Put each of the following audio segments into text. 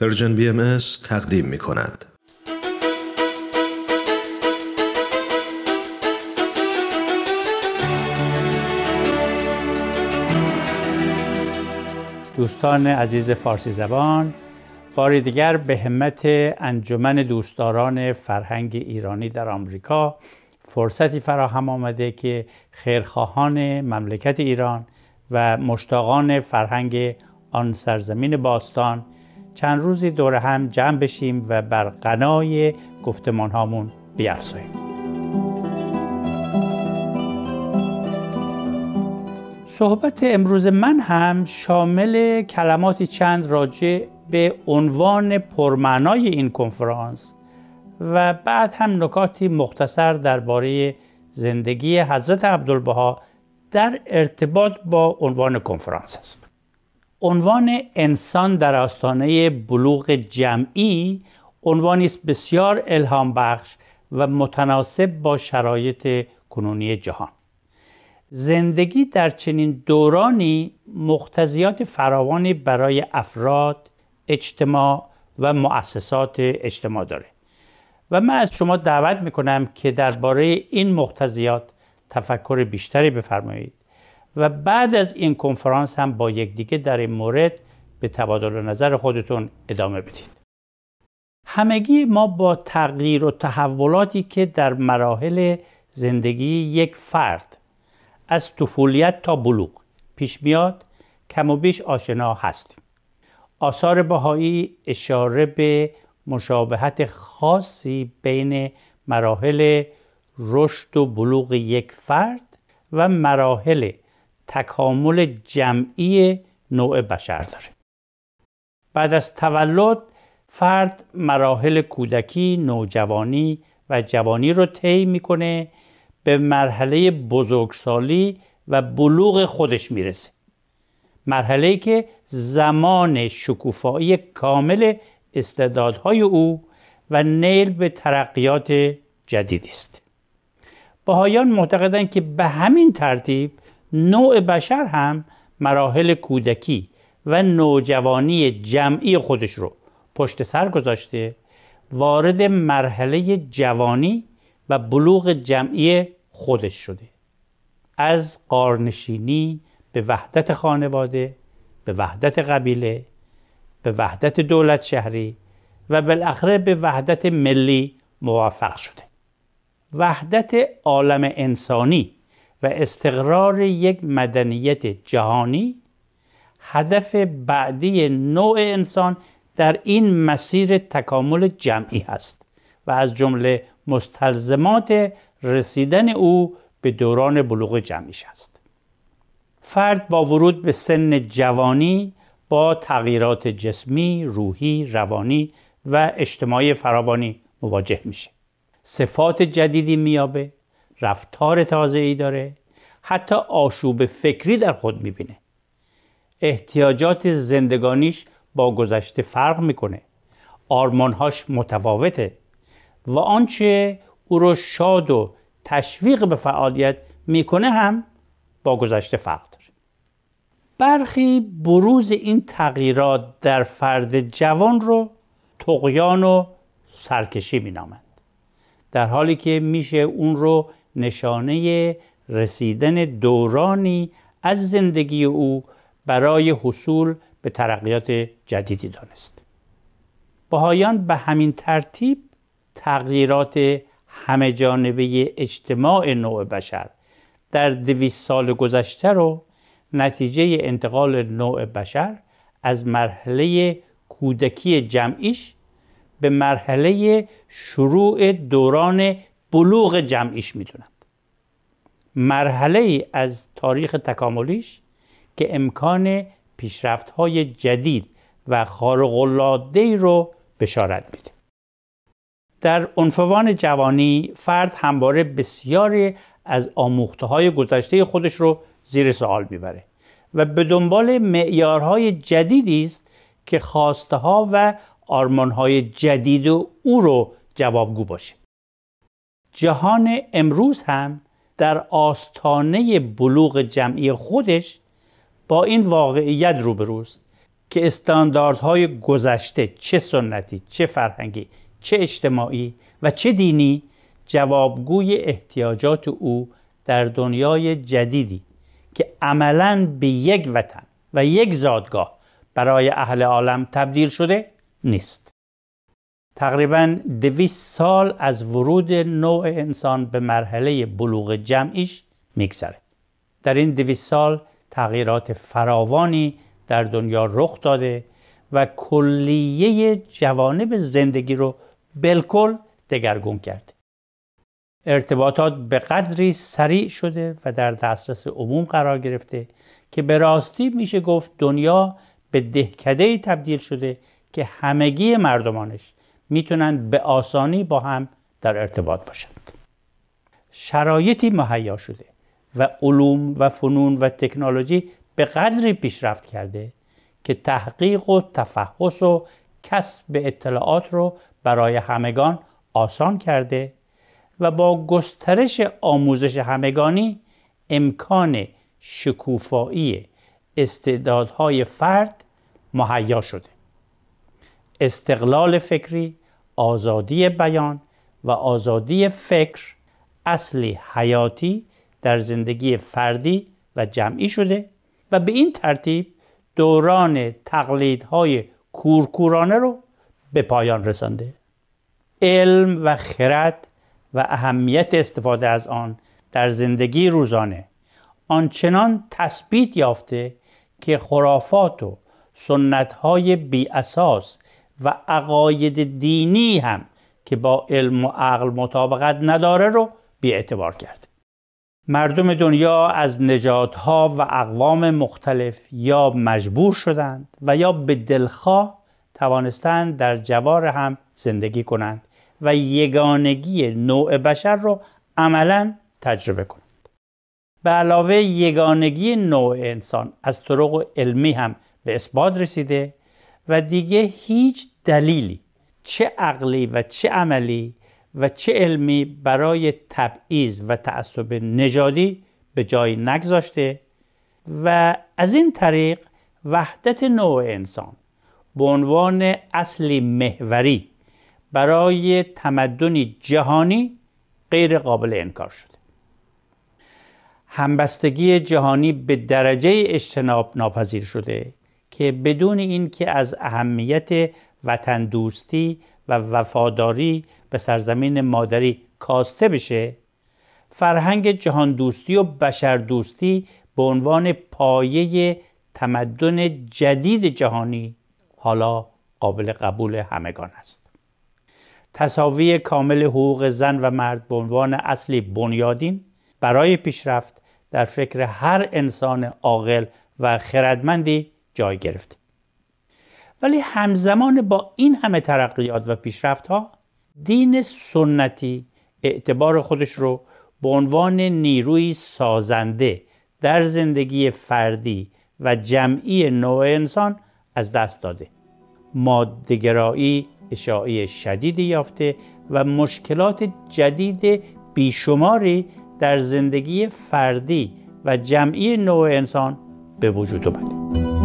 پرژن بی ام تقدیم می کند. دوستان عزیز فارسی زبان بار دیگر به همت انجمن دوستداران فرهنگ ایرانی در آمریکا فرصتی فراهم آمده که خیرخواهان مملکت ایران و مشتاقان فرهنگ آن سرزمین باستان چند روزی دور هم جمع بشیم و بر غنای گفتمان هامون بیافزاییم صحبت امروز من هم شامل کلماتی چند راجع به عنوان پرمعنای این کنفرانس و بعد هم نکاتی مختصر درباره زندگی حضرت عبدالبها در ارتباط با عنوان کنفرانس است. عنوان انسان در آستانه بلوغ جمعی عنوانی است بسیار الهام بخش و متناسب با شرایط کنونی جهان. زندگی در چنین دورانی مقتضیات فراوانی برای افراد اجتماع و مؤسسات اجتماع داره. و من از شما دعوت می‌کنم که درباره این مقتضیات تفکر بیشتری بفرمایید. و بعد از این کنفرانس هم با یکدیگه در این مورد به تبادل نظر خودتون ادامه بدید. همگی ما با تغییر و تحولاتی که در مراحل زندگی یک فرد از طفولیت تا بلوغ پیش میاد کم و بیش آشنا هستیم. آثار بهایی اشاره به مشابهت خاصی بین مراحل رشد و بلوغ یک فرد و مراحل تکامل جمعی نوع بشر داره. بعد از تولد فرد مراحل کودکی، نوجوانی و جوانی رو طی می‌کنه به مرحله بزرگسالی و بلوغ خودش می‌رسه. مرحله که زمان شکوفایی کامل استعدادهای او و نیل به ترقیات جدیدی است. بهایان معتقدند که به همین ترتیب نوع بشر هم مراحل کودکی و نوجوانی جمعی خودش رو پشت سر گذاشته وارد مرحله جوانی و بلوغ جمعی خودش شده. از قارنشینی به وحدت خانواده به وحدت قبیله به وحدت دولت شهری و بالاخره به وحدت ملی موفق شده. وحدت عالم انسانی و استقرار یک مدنیت جهانی هدف بعدی نوع انسان در این مسیر تکامل جمعی است و از جمله مستلزمات رسیدن او به دوران بلوغ جمعیش است. فرد با ورود به سن جوانی با تغییرات جسمی، روحی، روانی و اجتماعی فراوانی مواجه میشه. صفات جدیدی میابه رفتار تازه ای داره حتی آشوب فکری در خود می‌بینه. احتیاجات زندگانیش با گذشته فرق می‌کنه. آرمانهاش متفاوته و آنچه او رو شاد و تشویق به فعالیت می‌کنه هم با گذشته فرق داره. برخی بروز این تغییرات در فرد جوان رو تقیان و سرکشی مینامند. در حالی که میشه اون رو نشانه رسیدن دورانی از زندگی او برای حصول به ترقیات جدیدی دانست. بهایان به همین ترتیب تغییرات همه جانبه اجتماع نوع بشر در دویست سال گذشته رو نتیجه انتقال نوع بشر از مرحله کودکی جمعیش به مرحله شروع دوران بلوغ جمعیش می‌دونند مرحله از تاریخ تکاملیش که امکان پیشرفت های جدید و خارق العاده رو بشارت میده. در عنفوان جوانی فرد همواره بسیاری از آموخته های گذشته خودش رو زیر سوال می‌بره و به دنبال معیارهای جدیدی است که خواسته ها و آرمان های جدید او رو جوابگو باشه. جهان امروز هم در آستانه بلوغ جمعی خودش با این واقعیت روبروست که استانداردهای گذشته چه سنتی چه فرهنگی چه اجتماعی و چه دینی جوابگوی احتیاجات او در دنیای جدیدی که عملا به یک وطن و یک زادگاه برای اهل عالم تبدیل شده نیست. تقریبا دویست سال از ورود نوع انسان به مرحله بلوغ جمعیش میگذره. در این دویست سال تغییرات فراوانی در دنیا رخ داده و کلیه جوانب زندگی رو بالکل دگرگون کرده. ارتباطات به قدری سریع شده و در دسترس عموم قرار گرفته که به راستی میشه گفت دنیا به دهکده تبدیل شده که همگی مردمانش می‌تونند به آسانی با هم در ارتباط باشند. شرایطی مهیا شده و علوم و فنون و تکنولوژی به قدری پیشرفت کرده که تحقیق و تفحص و کسب اطلاعات رو برای همگان آسان کرده و با گسترش آموزش همگانی امکان شکوفایی استعدادهای فرد مهیا شده. استقلال فکری آزادی بیان و آزادی فکر اصلی حیاتی در زندگی فردی و جمعی شده و به این ترتیب دوران تقلیدهای کورکورانه رو به پایان رسانده. علم و خرد و اهمیت استفاده از آن در زندگی روزانه آنچنان تثبیت یافته که خرافات و سنت های بی اساس و عقاید دینی هم که با علم و عقل مطابقت نداره رو بی اعتبار کرد. مردم دنیا از نژادها و اقوام مختلف یا مجبور شدند و یا به دلخواه توانستند در جوار هم زندگی کنند و یگانگی نوع بشر رو عملا تجربه کنند. به علاوه یگانگی نوع انسان از طرق علمی هم به اثبات رسیده و دیگه هیچ دلیلی چه عقلی و چه عملی و چه علمی برای تبعیض و تعصب نژادی به جای نگذاشته و از این طریق وحدت نوع انسان به عنوان اصلی محوری برای تمدنی جهانی غیر قابل انکار شده. همبستگی جهانی به درجه اجتناب ناپذیر شده. که بدون اینکه از اهمیت وطن دوستی و وفاداری به سرزمین مادری کاسته بشه فرهنگ جهان دوستی و بشر دوستی به عنوان پایه تمدن جدید جهانی حالا قابل قبول همگان است. تصاوی کامل حقوق زن و مرد به عنوان اصلی بنیادین برای پیشرفت در فکر هر انسان عاقل و خردمندی جای گرفته ولی همزمان با این همه ترقیات و پیشرفت ها دین سنتی اعتبار خودش رو به عنوان نیروی سازنده در زندگی فردی و جمعی نوع انسان از دست داده. مادهگرایی اشاعی شدیدی یافته و مشکلات جدید بیشماری در زندگی فردی و جمعی نوع انسان به وجود آمده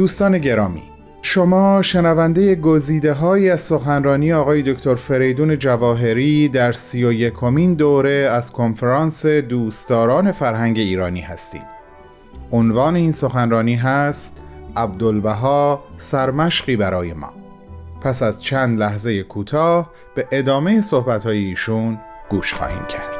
دوستان گرامی شما شنونده گزیده های از سخنرانی آقای دکتر فریدون جواهری در سی و یکمین دوره از کنفرانس دوستداران فرهنگ ایرانی هستید عنوان این سخنرانی هست عبدالبها سرمشقی برای ما. پس از چند لحظه کوتاه به ادامه صحبت ایشون گوش خواهیم کرد.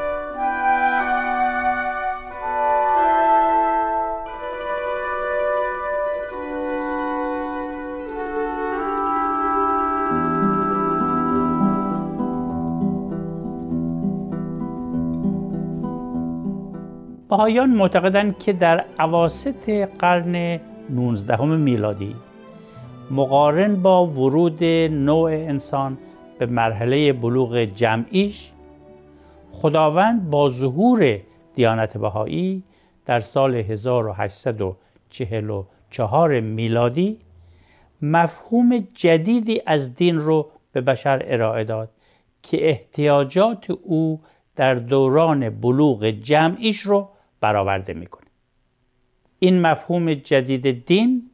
بهایان معتقدند که در عواست قرن 19 میلادی مقارن با ورود نوع انسان به مرحله بلوغ جمعیش خداوند با ظهور دیانت بهایی در سال 1844 میلادی مفهوم جدیدی از دین رو به بشر ارائه داد که احتیاجات او در دوران بلوغ جمعیش رو برآورده می‌کنه. این مفهوم جدید دین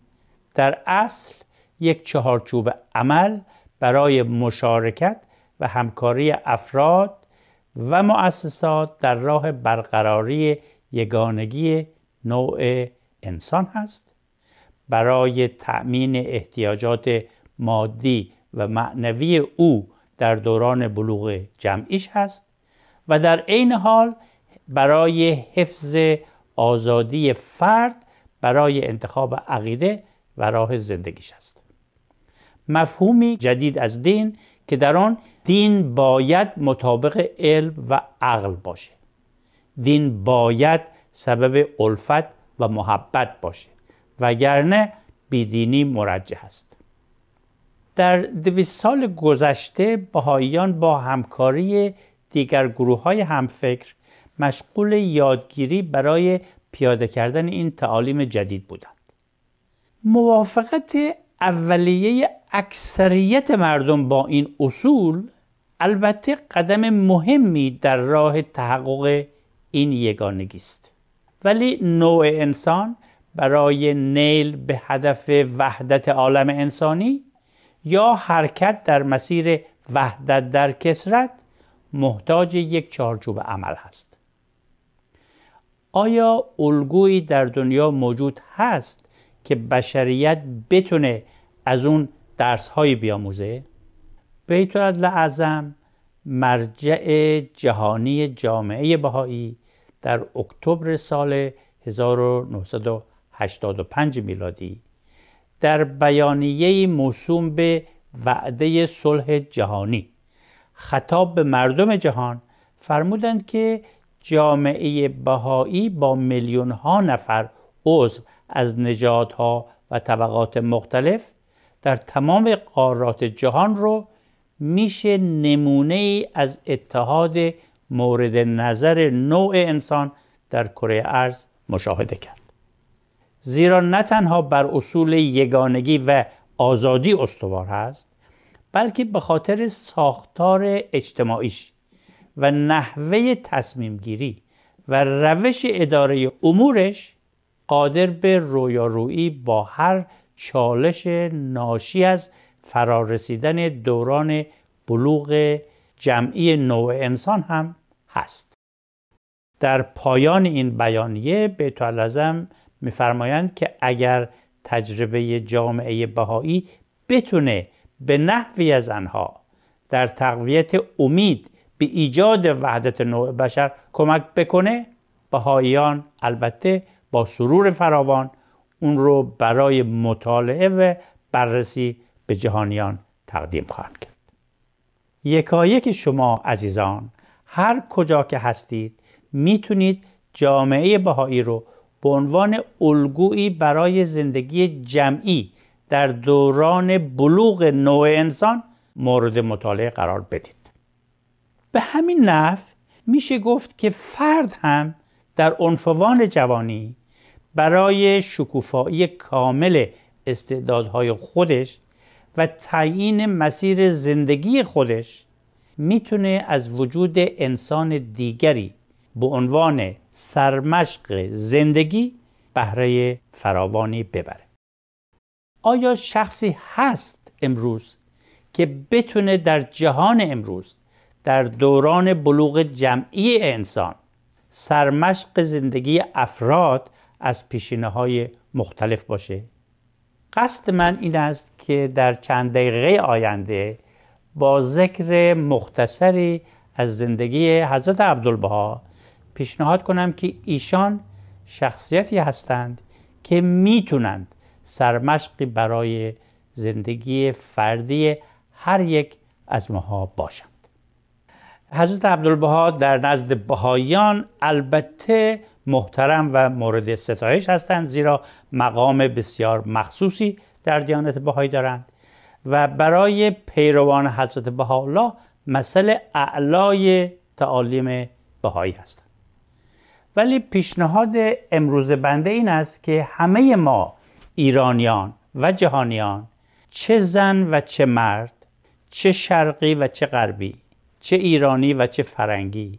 در اصل یک چهارچوب عمل برای مشارکت و همکاری افراد و مؤسسات در راه برقراری یگانگی نوع انسان هست. برای تأمین احتیاجات مادی و معنوی او در دوران بلوغ جمعیش هست و در عین حال برای حفظ آزادی فرد برای انتخاب عقیده و راه زندگیش است. مفهومی جدید از دین که در آن دین باید مطابق علم و عقل باشه. دین باید سبب الفت و محبت باشه وگرنه بیدینی مرجح است. در دویست سال گذشته بهاییان با همکاری دیگر گروه های همفکر مشغول یادگیری برای پیاده کردن این تعالیم جدید بودند. موافقت اولیه اکثریت مردم با این اصول البته قدم مهمی در راه تحقق این یگانگی است. ولی نوع انسان برای نیل به هدف وحدت عالم انسانی یا حرکت در مسیر وحدت در کسرت محتاج یک چارچوب عمل هست. آیا الگویی در دنیا موجود هست که بشریت بتونه از اون درس هایی بیاموزه؟ بیت اعظم مرجع جهانی جامعه بهایی در اکتبر سال 1985 میلادی در بیانیه موسوم به وعده صلح جهانی خطاب به مردم جهان فرمودند که جامعه بهایی با میلیون ها نفر عضو از نژادها و طبقات مختلف در تمام قارات جهان رو میشه نمونه ای از اتحاد مورد نظر نوع انسان در کره ارز مشاهده کرد. زیرا نه تنها بر اصول یگانگی و آزادی استوار هست بلکه به خاطر ساختار اجتماعیش و نحوه تصمیم گیری و روش اداره امورش قادر به رویارویی با هر چالش ناشی از فرارسیدن دوران بلوغ جمعی نوع انسان هم هست. در پایان این بیانیه بیت العظم میفرمایند که اگر تجربه جامعه بهایی بتونه به نحوی از آنها در تقویت امید به ایجاد وحدت نوع بشر کمک بکنه بهاییان البته با سرور فراوان اون رو برای مطالعه و بررسی به جهانیان تقدیم خواهند کرد. یکایک شما عزیزان هر کجا که هستید می‌تونید جامعه بهایی رو به عنوان الگویی برای زندگی جمعی در دوران بلوغ نوع انسان مورد مطالعه قرار بدید. به همین نحو میشه گفت که فرد هم در عنفوان جوانی برای شکوفایی کامل استعدادهای خودش و تعیین مسیر زندگی خودش می‌تونه از وجود انسان دیگری به عنوان سرمشق زندگی بهره فراوانی ببره. آیا شخصی هست امروز که بتونه در جهان امروز در دوران بلوغ جمعی انسان سرمشق زندگی افراد از پیشینه های مختلف باشه. قصد من این است که در چند دقیقه آینده با ذکر مختصری از زندگی حضرت عبدالبها پیشنهاد کنم که ایشان شخصیتی هستند که می‌تونند سرمشقی برای زندگی فردی هر یک از ماها باشند. حضرت عبدالبها در نزد بهاییان البته محترم و مورد ستایش هستند زیرا مقام بسیار مخصوصی در دیانت بهایی دارند. و برای پیروان حضرت بهاءالله مثل اعلای تعالیم بهایی هستند. ولی پیشنهاد امروز بنده این است که همه ما ایرانیان و جهانیان چه زن و چه مرد چه شرقی و چه غربی چه ایرانی و چه فرنگی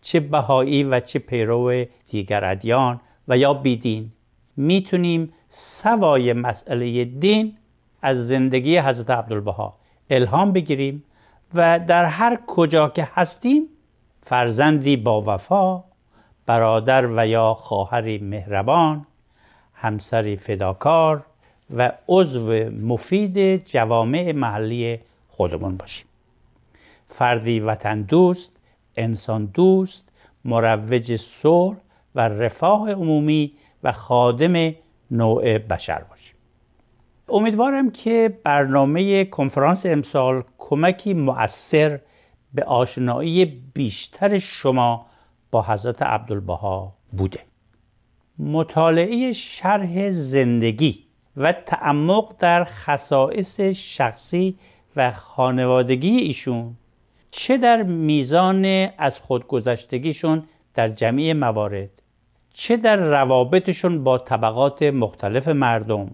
چه بهایی و چه پیرو دیگر ادیان و یا بیدین. می‌تونیم سوای مسئله دین از زندگی حضرت عبدالبها الهام بگیریم و در هر کجا که هستیم فرزندی با وفا برادر و یا خواهری مهربان همسری فداکار و عضو مفید جوامع محلی خودمون باشیم. فردی وطن دوست انسان دوست مروج صلح و رفاه عمومی و خادم نوع بشر باشیم. امیدوارم که برنامه کنفرانس امسال کمکی مؤثر به آشنایی بیشتر شما با حضرت عبدالبها بوده. مطالعه شرح زندگی و تعمق در خصائص شخصی و خانوادگی ایشون چه در میزان از خودگذشتگیشون در جمعی موارد؟ چه در روابطشون با طبقات مختلف مردم؟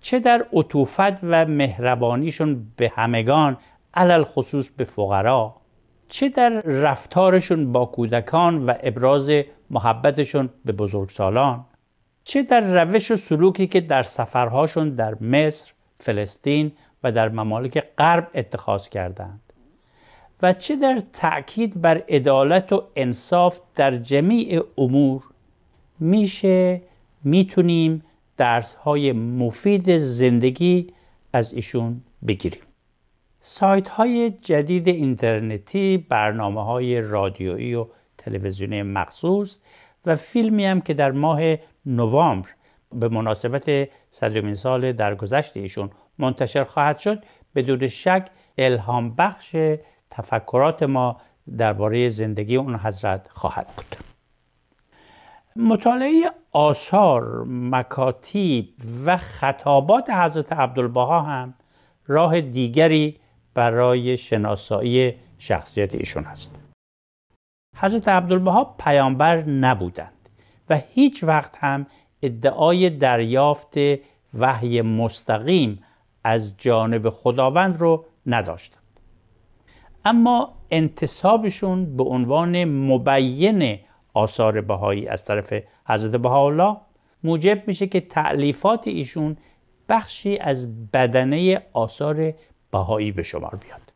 چه در عطوفت و مهربانیشون به همگان علل خصوص به فقرا؟ چه در رفتارشون با کودکان و ابراز محبتشون به بزرگسالان؟ چه در روش و سلوکی که در سفرهاشون در مصر، فلسطین و در ممالک غرب اتخاذ کردند؟ و چه در تأکید بر عدالت و انصاف در جمیع امور. میشه می‌تونیم درس های مفید زندگی از ایشون بگیریم. سایت های جدید اینترنتی برنامه های رادیویی و تلویزیونی مخصوص و فیلمی هم که در ماه نوامبر به مناسبت صدرمین سال درگذشت ایشون منتشر خواهد شد بدون شک الهام بخش تفکرات ما درباره زندگی اون حضرت خواهد بود. مطالعه آثار مکاتیب و خطابات حضرت عبدالبها هم راه دیگری برای شناسایی شخصیت ایشون هست حضرت عبدالبها پیامبر نبودند و هیچ وقت هم ادعای دریافت وحی مستقیم از جانب خداوند رو نداشتند. اما انتصابشون به عنوان مبین آثار بهایی از طرف حضرت بهاءالله موجب میشه که تعلیفات ایشون بخشی از بدنه آثار بهایی به شمار بیاد.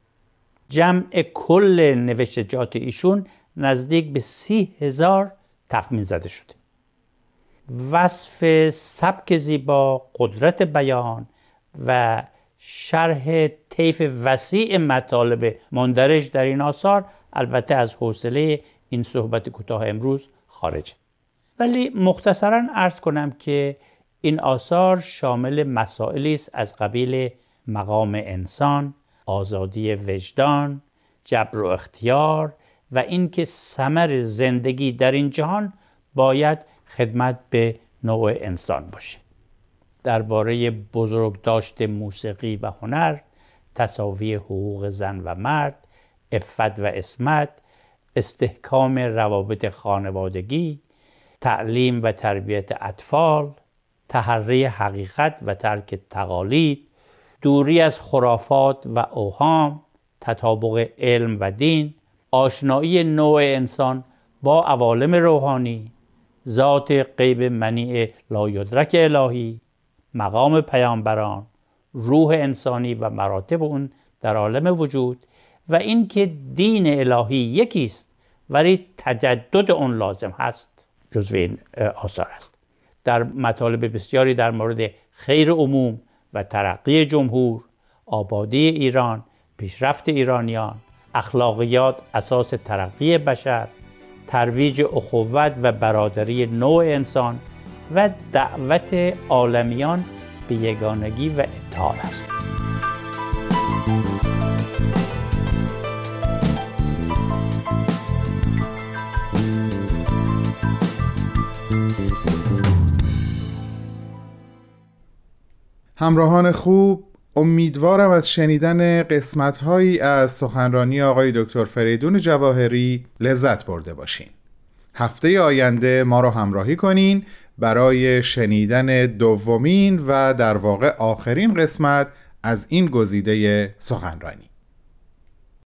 جمع کل نوشتجات ایشون نزدیک به سی هزار تخمین زده شده. وصف سبک زیبا قدرت بیان و شرح طیف وسیع مطالب مندرج در این آثار البته از حوصله این صحبت کوتاه امروز خارجه ولی مختصرا ارز کنم که این آثار شامل مسائلی است از قبیل مقام انسان آزادی وجدان جبر و اختیار و اینکه ثمر زندگی در این جهان باید خدمت به نوع انسان باشه. درباره بزرگ داشت موسیقی و هنر تصاوی حقوق زن و مرد افت و اسمت استحکام روابط خانوادگی تعلیم و تربیت اطفال تحری حقیقت و ترک تقالید دوری از خرافات و اوهام تطابق علم و دین آشنایی نوع انسان با عوالم روحانی ذات غیب منیع لایدرک الهی مقام پیامبران روح انسانی و مراتب اون در عالم وجود و اینکه دین الهی یکی است ولی تجدد اون لازم هست. جزو این آثار است. در مطالب بسیاری در مورد خیر عموم و ترقی جمهور آبادی ایران پیشرفت ایرانیان اخلاقیات اساس ترقی بشر ترویج اخوت و برادری نوع انسان و دعوت عالمیان به یگانگی و اتحاد است. همراهان خوب امیدوارم از شنیدن قسمت هایی از سخنرانی آقای دکتر فریدون جواهری لذت برده باشین. هفته آینده ما را همراهی کنین برای شنیدن دومین و در واقع آخرین قسمت از این گزیده سخنرانی.